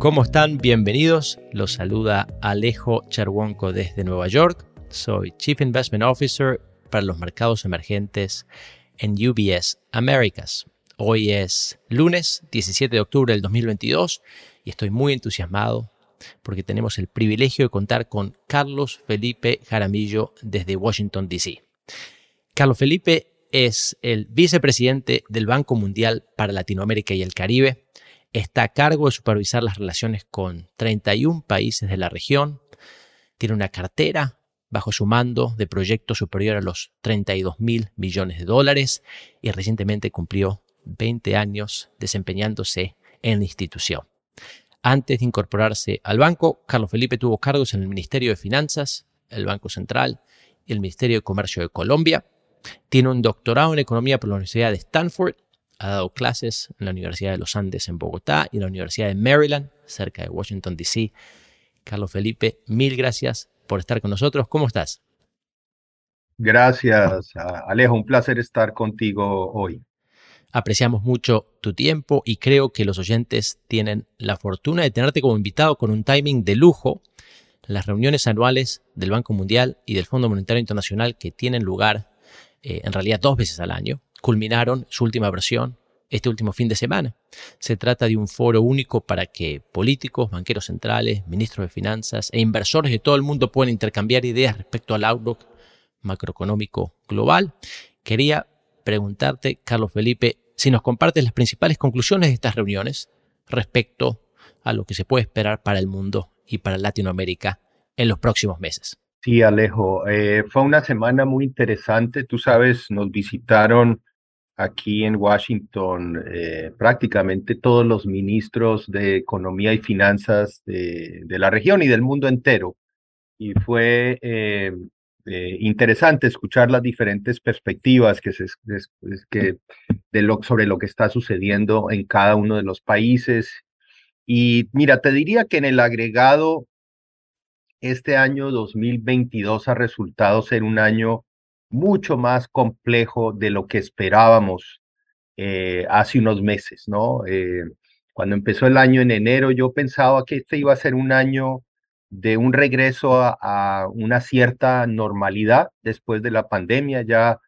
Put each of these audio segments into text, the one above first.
¿Cómo están? Bienvenidos. Los saluda Alejo Cherwonko desde Nueva York. Soy Chief Investment Officer para los mercados emergentes en UBS Americas. Hoy es lunes 17 de octubre del 2022 y estoy muy entusiasmado porque tenemos el privilegio de contar con Carlos Felipe Jaramillo desde Washington, D.C. Carlos Felipe es el vicepresidente del Banco Mundial para Latinoamérica y el Caribe. Está a cargo de supervisar las relaciones con 31 países de la región. Tiene una cartera bajo su mando de proyectos superior a los 32 mil millones de dólares y recientemente cumplió 20 años desempeñándose en la institución. Antes de incorporarse al banco, Carlos Felipe tuvo cargos en el Ministerio de Finanzas, el Banco Central y el Ministerio de Comercio de Colombia. Tiene un doctorado en Economía por la Universidad de Stanford. Ha dado clases en la Universidad de los Andes en Bogotá y en la Universidad de Maryland, cerca de Washington, D.C. Carlos Felipe, mil gracias por estar con nosotros. ¿Cómo estás? Gracias, Alejo. Un placer estar contigo hoy. Apreciamos mucho tu tiempo y creo que los oyentes tienen la fortuna de tenerte como invitado con un timing de lujo. Las reuniones anuales del Banco Mundial y del Fondo Monetario Internacional que tienen lugar eh, en realidad dos veces al año, culminaron su última versión este último fin de semana. Se trata de un foro único para que políticos, banqueros centrales, ministros de finanzas e inversores de todo el mundo puedan intercambiar ideas respecto al outlook macroeconómico global. Quería preguntarte, Carlos Felipe, si nos compartes las principales conclusiones de estas reuniones respecto a lo que se puede esperar para el mundo y para Latinoamérica en los próximos meses. Sí, Alejo, eh, fue una semana muy interesante. Tú sabes, nos visitaron aquí en Washington eh, prácticamente todos los ministros de Economía y Finanzas de, la región y del mundo entero. Y fue eh, eh, interesante escuchar las diferentes perspectivas que, se, que de lo, sobre lo que está sucediendo en cada uno de los países. Y mira, te diría que en el agregado, este año 2022 ha resultado ser un año mucho más complejo de lo que esperábamos eh, hace unos meses, ¿no? Eh, cuando empezó el año en enero, yo pensaba que este iba a ser un año de un regreso a, una cierta normalidad después de la pandemia. Ya,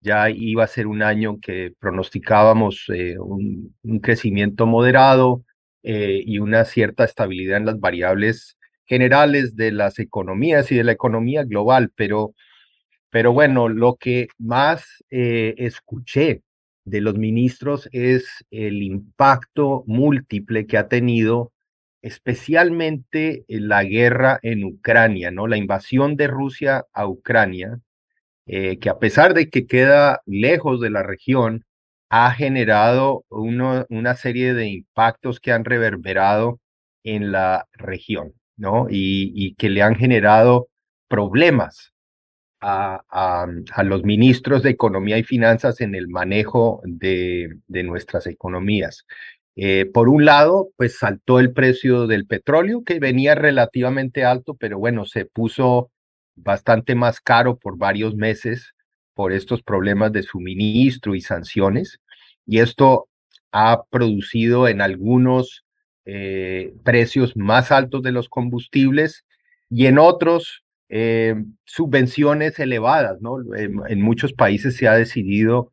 ya iba a ser un año que pronosticábamos eh, un, crecimiento moderado y una cierta estabilidad en las variables generales de las economías y de la economía global, pero pero bueno, lo que más eh, escuché de los ministros es el impacto múltiple que ha tenido especialmente la guerra en Ucrania, ¿no? La invasión de Rusia a Ucrania, eh, que a pesar de que queda lejos de la región, ha generado una serie de impactos que han reverberado en la región, ¿no? y que le han generado problemas a, los ministros de Economía y Finanzas en el manejo de, nuestras economías. Eh, por un lado, pues saltó el precio del petróleo, que venía relativamente alto, pero bueno, se puso bastante más caro por varios meses por estos problemas de suministro y sanciones. Y esto ha producido en algunos eh, precios más altos de los combustibles y en otros eh, subvenciones elevadas, ¿no? En, muchos países se ha decidido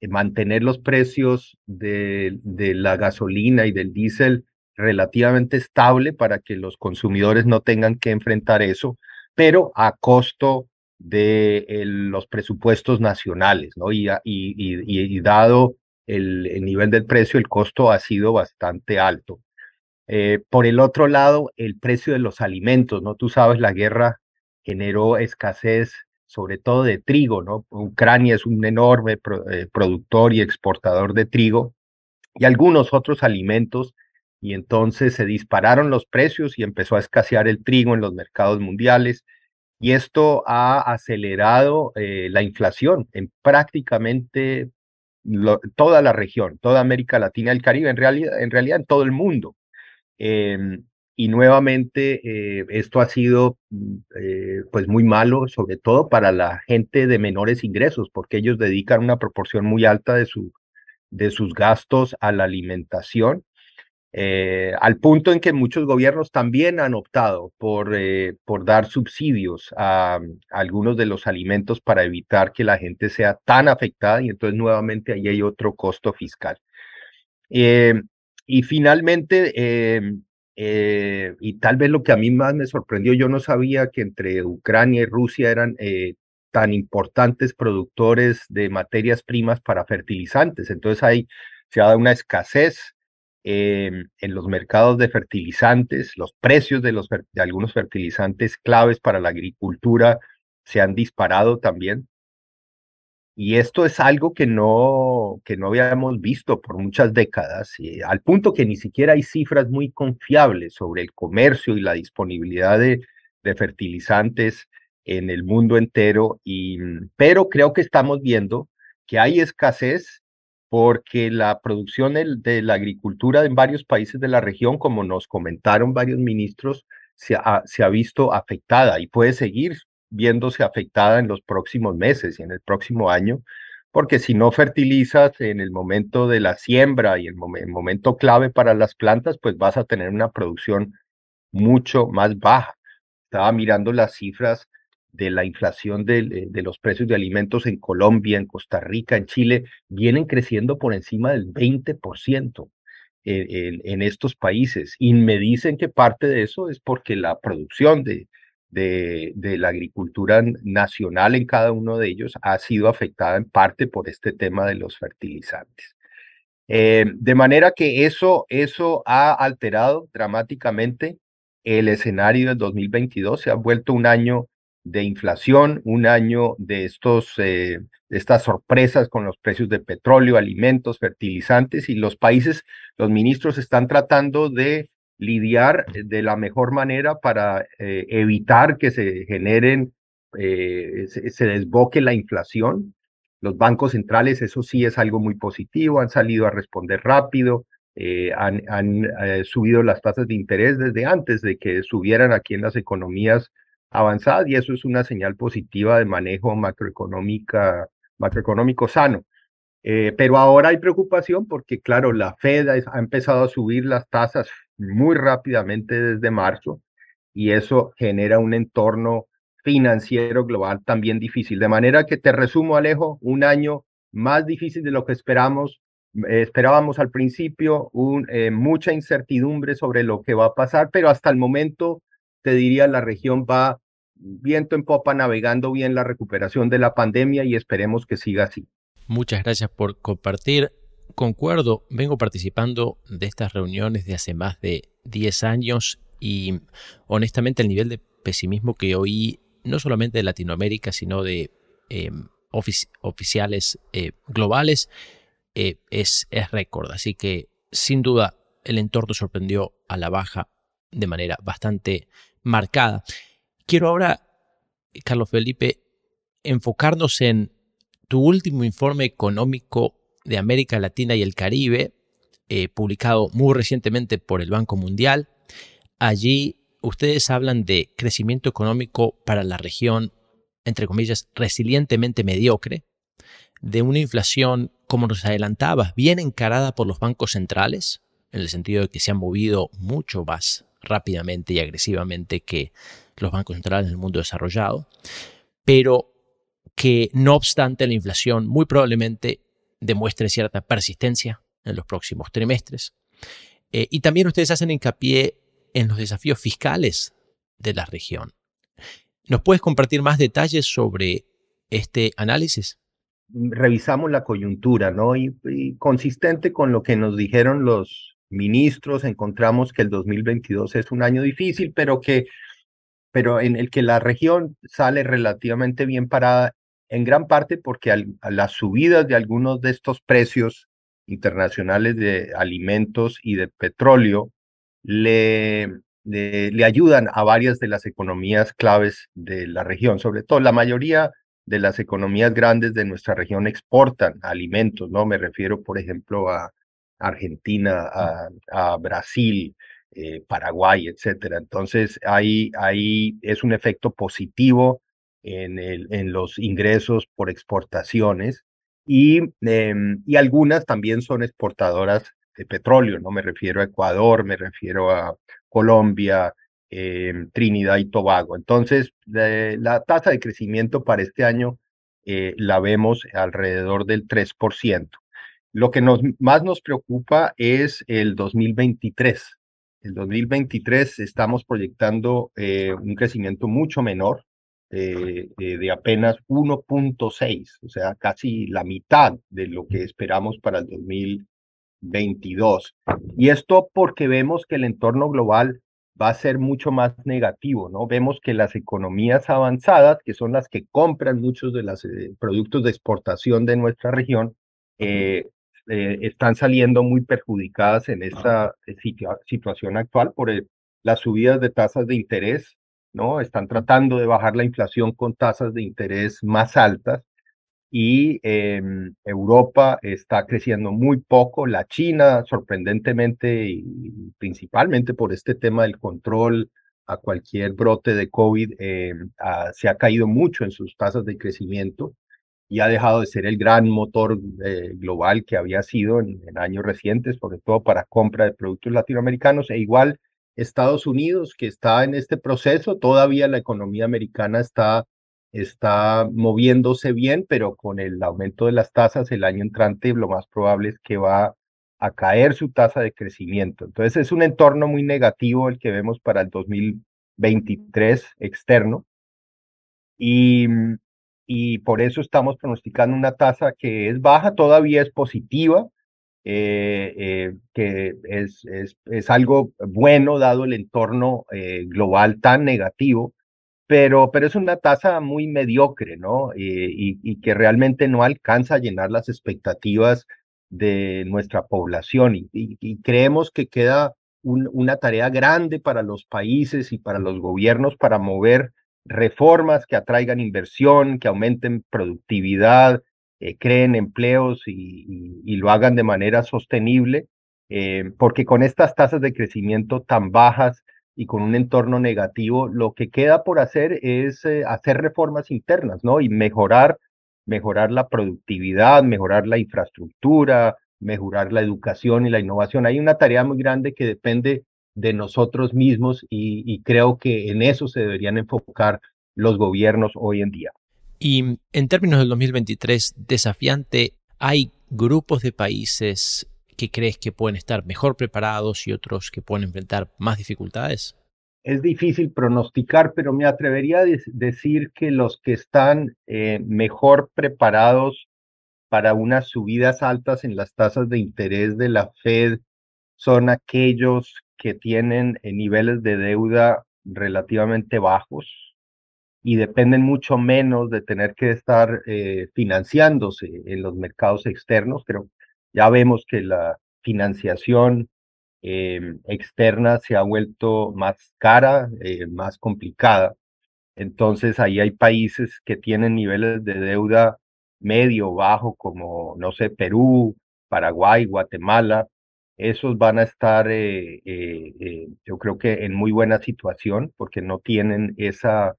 eh, mantener los precios de, la gasolina y del diésel relativamente estable para que los consumidores no tengan que enfrentar eso, pero a costo de los presupuestos nacionales, ¿no? Y, dado el, nivel del precio, el costo ha sido bastante alto. Eh, por el otro lado, el precio de los alimentos, ¿no? Tú sabes, la guerra generó escasez sobre todo de trigo, ¿no? Ucrania es un enorme eh, productor y exportador de trigo y algunos otros alimentos y entonces se dispararon los precios y empezó a escasear el trigo en los mercados mundiales y esto ha acelerado eh, la inflación en prácticamente toda la región, toda América Latina y el Caribe, en realidad, en realidad en todo el mundo. Em, y nuevamente eh, esto ha sido mm, eh, pues muy malo, sobre todo para la gente de menores ingresos, porque ellos dedican una proporción muy alta de, su, de sus gastos a la alimentación. eh, al punto en que muchos gobiernos también han optado por, por dar subsidios a, algunos de los alimentos para evitar que la gente sea tan afectada y entonces nuevamente ahí hay otro costo fiscal. Y finalmente, y tal vez lo que a mí más me sorprendió, yo no sabía que entre Ucrania y Rusia eran tan importantes productores de materias primas para fertilizantes. Entonces ahí se ha dado una escasez en los mercados de fertilizantes, los precios de, los, de algunos fertilizantes claves para la agricultura se han disparado también. Y esto es algo que no, que no habíamos visto por muchas décadas, al punto que ni siquiera hay cifras muy confiables sobre el comercio y la disponibilidad de, de fertilizantes en el mundo entero, y, pero creo que estamos viendo que hay escasez porque la producción de la agricultura en varios países de la región, como nos comentaron varios ministros, se ha, se ha visto afectada y puede seguir viéndose afectada en los próximos meses y en el próximo año, porque si no fertilizas en el momento de la siembra y el, el momento clave para las plantas, pues vas a tener una producción mucho más baja. Estaba mirando las cifras de la inflación eh, de, los precios de alimentos en Colombia, en Costa Rica, en Chile, vienen creciendo por encima del 20% en, en, estos países. Y me dicen que parte de eso es porque la producción de, de, la agricultura nacional en cada uno de ellos ha sido afectada en parte por este tema de los fertilizantes. Eh, de manera que eso, eso ha alterado dramáticamente el escenario del 2022, se ha vuelto un año de inflación, un año de, estos, eh, estas sorpresas con los precios de petróleo, alimentos, fertilizantes, y los países, los ministros están tratando de lidiar de la mejor manera para eh, evitar que se generen, eh, se, desboque la inflación. Los bancos centrales, eso sí es algo muy positivo, han salido a responder rápido, han, subido las tasas de interés desde antes de que subieran aquí en las economías avanzadas y eso es una señal positiva de manejo macroeconómica, macroeconómico sano. Eh, pero ahora hay preocupación porque, claro, la Fed ha empezado a subir las tasas muy rápidamente desde marzo y eso genera un entorno financiero global también difícil. De manera que te resumo, Alejo, un año más difícil de lo que esperamos, eh, esperábamos al principio, eh, mucha incertidumbre sobre lo que va a pasar, pero hasta el momento te diría, la región va viento en popa, navegando bien la recuperación de la pandemia y esperemos que siga así. Muchas gracias por compartir. Concuerdo, vengo participando de estas reuniones de hace más de 10 años y honestamente el nivel de pesimismo que oí, no solamente de Latinoamérica, sino de em, oficiales eh, globales, eh, es, es récord. Así que sin duda el entorno sorprendió a la baja de manera bastante marcada. Quiero ahora, Carlos Felipe, enfocarnos en tu último informe económico de América Latina y el Caribe, eh, publicado muy recientemente por el Banco Mundial. Allí ustedes hablan de crecimiento económico para la región, entre comillas, resilientemente mediocre, de una inflación, como nos adelantabas, bien encarada por los bancos centrales, en el sentido de que se han movido mucho más rápidamente y agresivamente que los bancos centrales del mundo desarrollado, pero que no obstante la inflación muy probablemente demuestre cierta persistencia en los próximos trimestres. Eh, y también ustedes hacen hincapié en los desafíos fiscales de la región. ¿Nos puedes compartir más detalles sobre este análisis? Revisamos la coyuntura, ¿no? y consistente con lo que nos dijeron los ministros, encontramos que el 2022 es un año difícil, pero que pero en el que la región sale relativamente bien parada, en gran parte porque las subidas de algunos de estos precios internacionales de alimentos y de petróleo le, le, le, ayudan a varias de las economías claves de la región, sobre todo la mayoría de las economías grandes de nuestra región exportan alimentos, ¿no? Me refiero, por ejemplo, a Argentina, a, Brasil, eh, Paraguay, etcétera. Entonces, ahí, ahí es un efecto positivo en, los ingresos por exportaciones y, em, y algunas también son exportadoras petróleo, ¿no? Me refiero a Ecuador, me refiero a Colombia, eh, Trinidad y Tobago. Entonces, la tasa de crecimiento para este año eh, la vemos alrededor del 3%. Lo que más nos preocupa es el 2023. El 2023 estamos proyectando eh, un crecimiento mucho menor, de apenas 1.6, o sea, casi la mitad de lo que esperamos para el 2022. Y esto porque vemos que el entorno global va a ser mucho más negativo, ¿no? Vemos que las economías avanzadas, que son las que compran muchos de los eh, productos de exportación de nuestra región, eh, eh, están saliendo muy perjudicadas en esta situación actual por las subidas de tasas de interés, ¿no? Están tratando de bajar la inflación con tasas de interés más altas y em, Europa está creciendo muy poco, la China sorprendentemente y principalmente por este tema del control a cualquier brote de COVID, em, se ha caído mucho en sus tasas de crecimiento y ha dejado de ser el gran motor eh, global que había sido en, en, años recientes, sobre todo para compra de productos latinoamericanos, e igual Estados Unidos, que está en este proceso, todavía la economía americana está está moviéndose bien, pero con el aumento de las tasas el año entrante lo más probable es que va a caer su tasa de crecimiento. Entonces es un entorno muy negativo el que vemos para el 2023 externo y, y por eso estamos pronosticando una tasa que es baja, todavía es positiva, eh, eh, que es, es, es, algo bueno dado el entorno eh, global tan negativo pero, pero es una tasa muy mediocre, ¿no? Eh, y, que realmente no alcanza a llenar las expectativas de nuestra población. Y, creemos que queda una tarea grande para los países y para los gobiernos para mover reformas que atraigan inversión, que aumenten productividad, eh, creen empleos y, lo hagan de manera sostenible, eh, porque con estas tasas de crecimiento tan bajas, y con un entorno negativo, lo que queda por hacer es eh, hacer reformas internas, ¿no? Y mejorar, mejorar la productividad, mejorar la infraestructura, mejorar la educación y la innovación. Hay una tarea muy grande que depende de nosotros mismos y, y creo que en eso se deberían enfocar los gobiernos hoy en día. Y en términos del 2023 desafiante, ¿hay grupos de países que crees que pueden estar mejor preparados y otros que pueden enfrentar más dificultades? Es difícil pronosticar, pero me atrevería a decir que los que están eh, mejor preparados para unas subidas altas en las tasas de interés de la Fed son aquellos que tienen eh, niveles de deuda relativamente bajos y dependen mucho menos de tener que estar eh, financiándose en los mercados externos. Creo ya vemos que la financiación em, externa se ha vuelto más cara, eh, más complicada. Entonces, ahí hay países que tienen niveles de deuda medio, bajo, como, no sé, Perú, Paraguay, Guatemala. Esos van a estar, eh, yo creo que en muy buena situación porque no tienen esa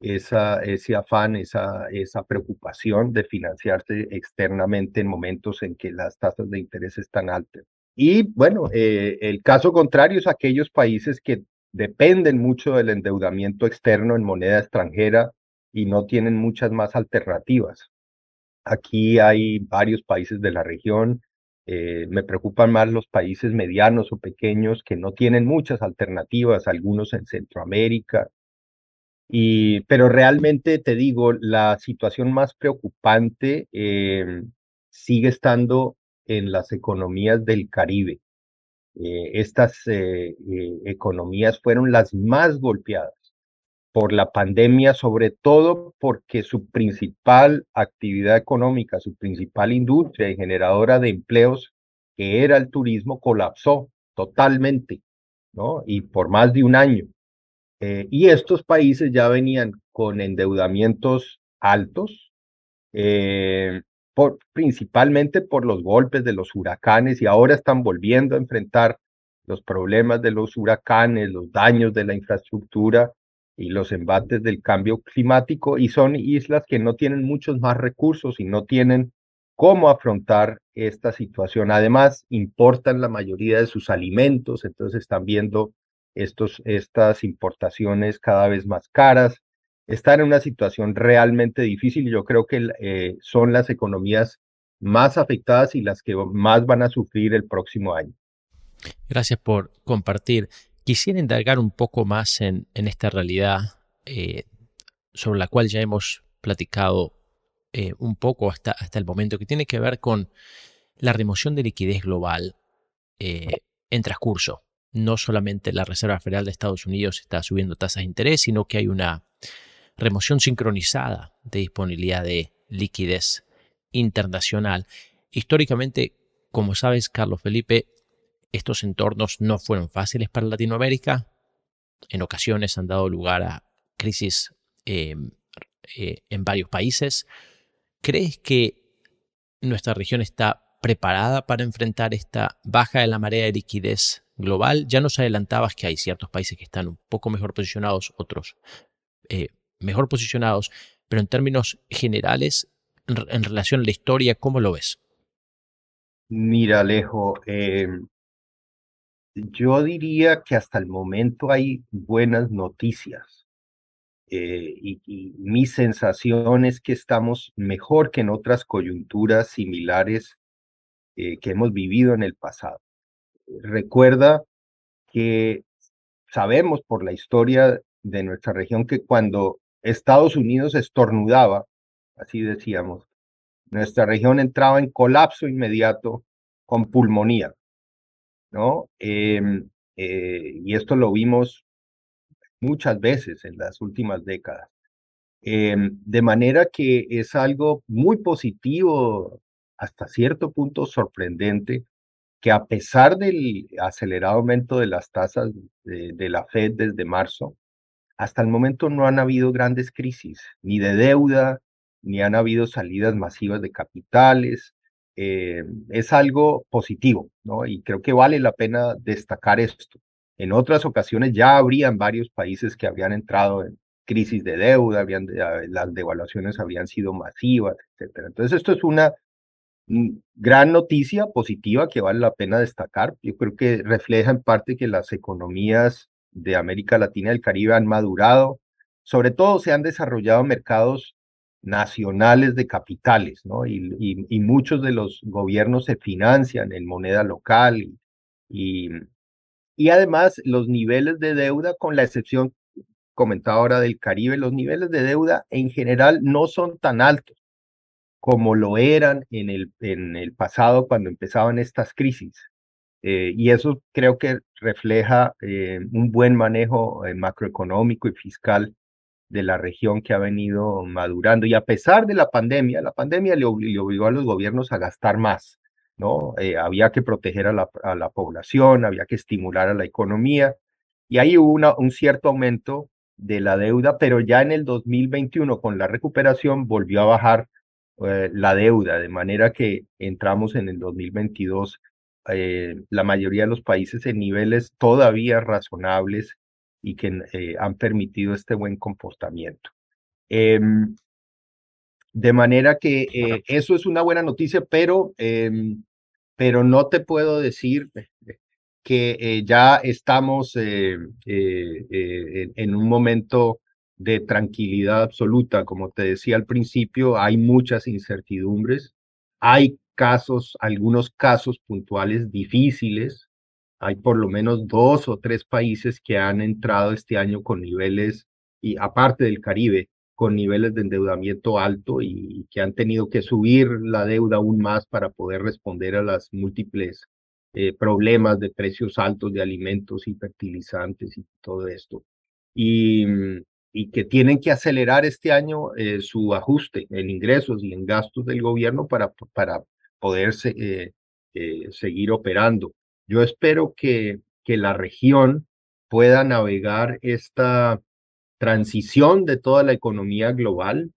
esa, ese afán, esa, esa preocupación de financiarse externamente en momentos en que las tasas de interés están altas. Y bueno, eh, el caso contrario es aquellos países que dependen mucho del endeudamiento externo en moneda extranjera y no tienen muchas más alternativas. Aquí hay varios países de la región. Eh, me preocupan más los países medianos o pequeños que no tienen muchas alternativas, algunos en Centroamérica, y, pero realmente te digo, la situación más preocupante eh, sigue estando en las economías del Caribe. Eh, estas eh, economías fueron las más golpeadas por la pandemia, sobre todo porque su principal actividad económica, su principal industria y generadora de empleos, que era el turismo, colapsó totalmente, ¿no? Y por más de un año. Eh, y estos países ya venían con endeudamientos altos, eh, principalmente por los golpes de los huracanes y ahora están volviendo a enfrentar los problemas de los huracanes, los daños de la infraestructura y los embates del cambio climático y son islas que no tienen muchos más recursos y no tienen cómo afrontar esta situación. Además, importan la mayoría de sus alimentos, entonces están viendo estos, estas importaciones cada vez más caras. Están en una situación realmente difícil y yo creo que eh, son las economías más afectadas y las que más van a sufrir el próximo año. Gracias por compartir. Quisiera indagar un poco más en, esta realidad eh, sobre la cual ya hemos platicado eh, un poco hasta, hasta el momento, que tiene que ver con la remoción de liquidez global en transcurso no solamente la Reserva Federal de Estados Unidos está subiendo tasas de interés, sino que hay una remoción sincronizada de disponibilidad de liquidez internacional. Históricamente, como sabes, Carlos Felipe, estos entornos no fueron fáciles para Latinoamérica. En ocasiones han dado lugar a crisis eh, eh, en varios países. ¿Crees que nuestra región está preparada para enfrentar esta baja de la marea de liquidez global, ya nos adelantabas que hay ciertos países que están un poco mejor posicionados, otros eh, mejor posicionados, pero en términos generales, en, relación a la historia, ¿cómo lo ves? Mira, Alejo, em, yo diría que hasta el momento hay buenas noticias. Eh, y, mi sensación es que estamos mejor que en otras coyunturas similares eh, que hemos vivido en el pasado recuerda que sabemos por la historia de nuestra región que cuando Estados Unidos estornudaba, así decíamos, nuestra región entraba en colapso inmediato con pulmonía, ¿no? Em, eh, y esto lo vimos muchas veces en las últimas décadas. Em, de manera que es algo muy positivo, hasta cierto punto sorprendente, que a pesar del acelerado aumento de las tasas de, la Fed desde marzo, hasta el momento no han habido grandes crisis, ni de deuda, ni han habido salidas masivas de capitales. Eh, es algo positivo, ¿no? Y creo que vale la pena destacar esto. En otras ocasiones ya habrían varios países que habían entrado en crisis de deuda, habían, las devaluaciones habrían sido masivas, etcétera. Entonces esto es una gran noticia positiva que vale la pena destacar. Yo creo que refleja en parte que las economías de América Latina y el Caribe han madurado. Sobre todo se han desarrollado mercados nacionales de capitales, ¿no? Y, y, muchos de los gobiernos se financian en moneda local y, y además los niveles de deuda, con la excepción comentaba ahora del Caribe, los niveles de deuda en general no son tan altos como lo eran en el, en el pasado cuando empezaban estas crisis. Eh, y eso creo que refleja eh, un buen manejo eh, macroeconómico y fiscal de la región que ha venido madurando. Y a pesar de la pandemia, la pandemia le, obligó a los gobiernos a gastar más, ¿no? había que proteger a la, a la, población, había que estimular a la economía, y ahí hubo un cierto aumento de la deuda, pero ya en el 2021, con la recuperación, volvió a bajar eh, la deuda, de manera que entramos en el 2022, eh, la mayoría de los países en niveles todavía razonables y que eh, han permitido este buen comportamiento. Em, de manera que eso es una buena noticia, pero, em, pero no te puedo decir que ya estamos en un momento de tranquilidad absoluta. Como te decía al principio, hay muchas incertidumbres, hay casos, algunos casos puntuales difíciles. Hay por lo menos dos o tres países que han entrado este año con niveles, y aparte del Caribe, con niveles de endeudamiento alto y que han tenido que subir la deuda aún más para poder responder a las múltiples eh, problemas de precios altos de alimentos y fertilizantes y todo esto. Y, y que tienen que acelerar este año eh, su ajuste en ingresos y en gastos del gobierno para, para poder eh, eh, seguir operando. Yo espero que, que la región pueda navegar esta transición de toda la economía global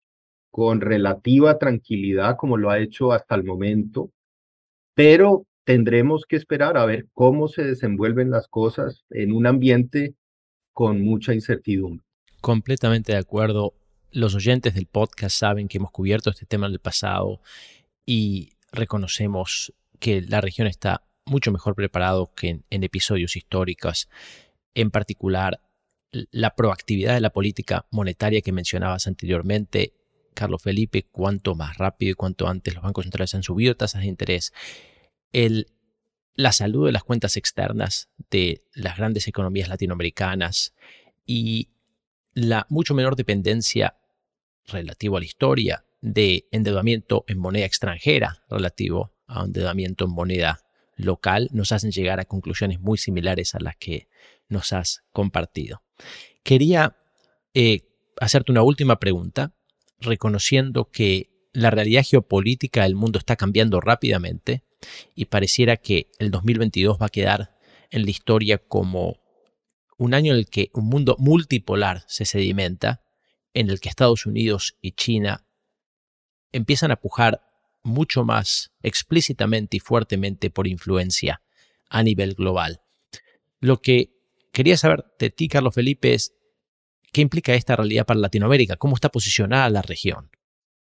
con relativa tranquilidad como lo ha hecho hasta el momento, pero tendremos que esperar a ver cómo se desenvuelven las cosas en un ambiente con mucha incertidumbre. Completamente de acuerdo. Los oyentes del podcast saben que hemos cubierto este tema en el pasado y reconocemos que la región está mucho mejor preparado que en, episodios históricos, en particular la proactividad de la política monetaria que mencionabas anteriormente, Carlos Felipe, cuanto más rápido y cuanto antes los bancos centrales han subido tasas de interés, el, la salud de las cuentas externas de las grandes economías latinoamericanas y la mucho menor dependencia relativo a la historia de endeudamiento en moneda extranjera relativo a endeudamiento en moneda local nos hacen llegar a conclusiones muy similares a las que nos has compartido. Quería eh, hacerte una última pregunta, reconociendo que la realidad geopolítica del mundo está cambiando rápidamente y pareciera que el 2022 va a quedar en la historia como un año en el que un mundo multipolar se sedimenta, en el que Estados Unidos y China empiezan a pujar mucho más explícitamente y fuertemente por influencia a nivel global. Lo que quería saber de ti, Carlos Felipe, es qué implica esta realidad para Latinoamérica, cómo está posicionada la región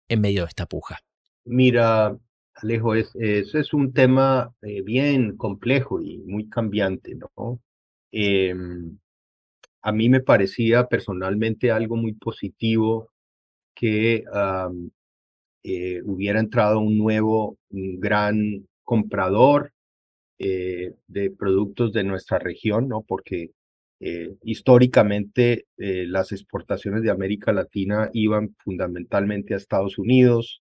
en medio de esta puja. Mira, Alejo, es, es un tema eh, bien complejo y muy cambiante, ¿no? Em, a mí me parecía personalmente algo muy positivo que eh, hubiera entrado un nuevo, un gran comprador eh, de productos de nuestra región, ¿no? Porque eh, históricamente las exportaciones de América Latina iban fundamentalmente a Estados Unidos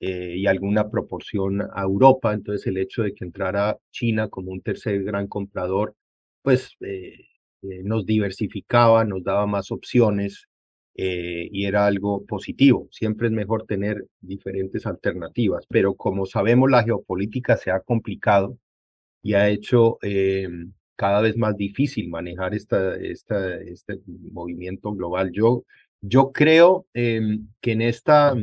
y alguna proporción a Europa, entonces el hecho de que entrara China como un tercer gran comprador, pues nos diversificaba, nos daba más opciones eh, y era algo positivo. Siempre es mejor tener diferentes alternativas, pero como sabemos la geopolítica se ha complicado y ha hecho eh, cada vez más difícil manejar esta, esta, este movimiento global. Yo, yo creo que en esta,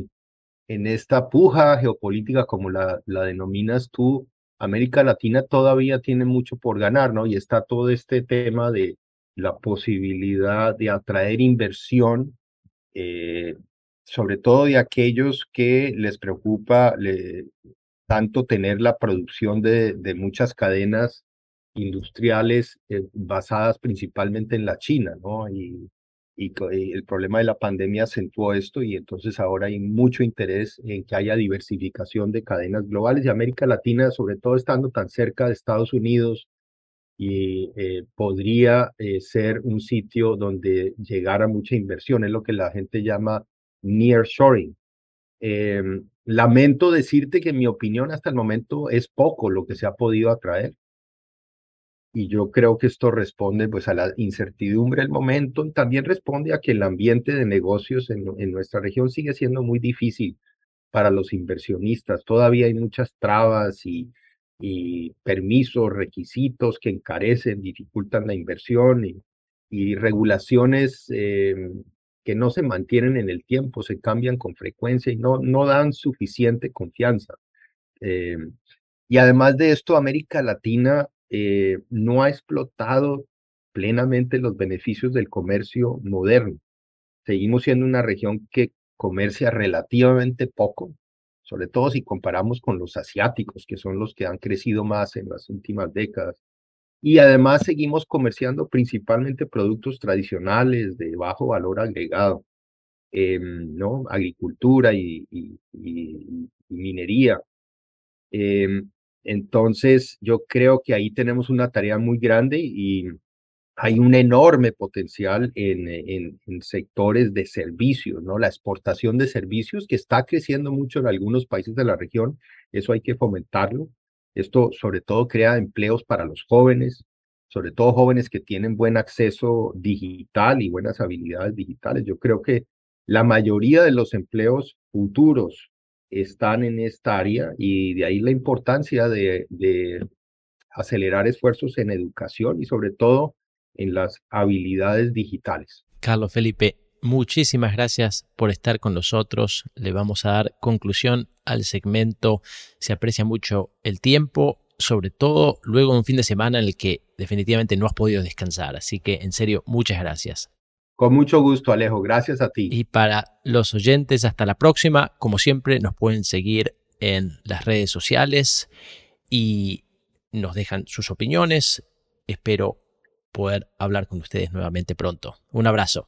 en esta puja geopolítica, como la, la denominas tú, América Latina todavía tiene mucho por ganar, ¿no? Y está todo este tema de la posibilidad de atraer inversión eh, sobre todo de aquellos que les preocupa tanto tener la producción de, muchas cadenas industriales eh, basadas principalmente en la China, ¿no? Y, el problema de la pandemia acentuó esto y entonces ahora hay mucho interés en que haya diversificación de cadenas globales y América Latina, sobre todo estando tan cerca de Estados Unidos, y eh, podría eh, ser un sitio donde llegara mucha inversión, es lo que la gente llama nearshoring. Eh, lamento decirte que en mi opinión hasta el momento es poco lo que se ha podido atraer. Y yo creo que esto responde pues a la incertidumbre del momento y también responde a que el ambiente de negocios en, en nuestra región sigue siendo muy difícil para los inversionistas. Todavía hay muchas trabas y, y permisos, requisitos que encarecen, dificultan la inversión y, regulaciones em, que no se mantienen en el tiempo, se cambian con frecuencia y no, no dan suficiente confianza. Em, y además de esto, América Latina eh, no ha explotado plenamente los beneficios del comercio moderno. Seguimos siendo una región que comercia relativamente poco, sobre todo si comparamos con los asiáticos, que son los que han crecido más en las últimas décadas. Y además seguimos comerciando principalmente productos tradicionales de bajo valor agregado, em, ¿no? Agricultura y, minería. Em, entonces, yo creo que ahí tenemos una tarea muy grande y hay un enorme potencial en, sectores de servicios, ¿no? La exportación de servicios que está creciendo mucho en algunos países de la región, eso hay que fomentarlo. Esto sobre todo crea empleos para los jóvenes, sobre todo jóvenes que tienen buen acceso digital y buenas habilidades digitales. Yo creo que la mayoría de los empleos futuros están en esta área y de ahí la importancia de, acelerar esfuerzos en educación y sobre todo en las habilidades digitales. Carlos Felipe, muchísimas gracias por estar con nosotros. Le vamos a dar conclusión al segmento. Se aprecia mucho el tiempo, sobre todo luego de un fin de semana en el que definitivamente no has podido descansar. Así que, en serio, muchas gracias. Con mucho gusto, Alejo. Gracias a ti. Y para los oyentes, hasta la próxima. Como siempre, nos pueden seguir en las redes sociales y nos dejan sus opiniones. Espero poder hablar con ustedes nuevamente pronto. Un abrazo.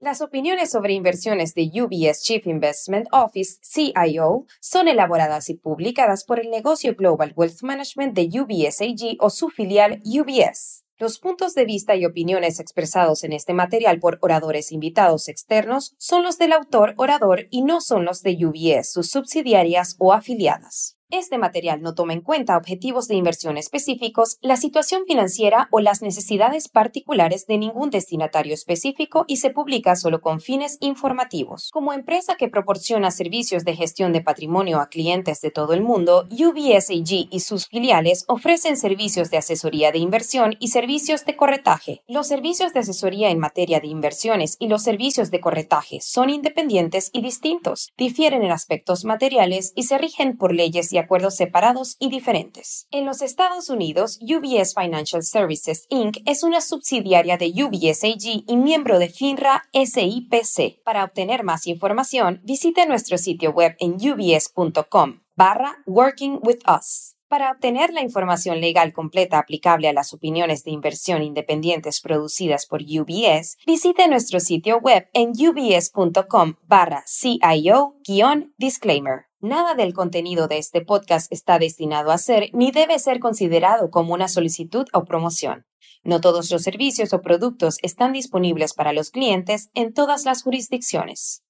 Las opiniones sobre inversiones de UBS Chief Investment Office, CIO, son elaboradas y publicadas por el negocio Global Wealth Management de UBS AG o su filial UBS. Los puntos de vista y opiniones expresados en este material por oradores invitados externos son los del autor orador y no son los de UBS, sus subsidiarias o afiliadas. Este material no toma en cuenta objetivos de inversión específicos, la situación financiera o las necesidades particulares de ningún destinatario específico y se publica solo con fines informativos. Como empresa que proporciona servicios de gestión de patrimonio a clientes de todo el mundo, UBS AG y sus filiales ofrecen servicios de asesoría de inversión y servicios de corretaje. Los servicios de asesoría en materia de inversiones y los servicios de corretaje son independientes y distintos, difieren en aspectos materiales y se rigen por leyes y acuerdos separados y diferentes. En los Estados Unidos, UBS Financial Services Inc. es una subsidiaria de UBS AG y miembro de FINRA SIPC. Para obtener más información, visite nuestro sitio web en ubs.com barra Working with Us. Para obtener la información legal completa aplicable a las opiniones de inversión independientes producidas por UBS, visite nuestro sitio web en ubs.com barra CIO-disclaimer. Nada del contenido de este podcast está destinado a ser ni debe ser considerado como una solicitud o promoción. No todos los servicios o productos están disponibles para los clientes en todas las jurisdicciones.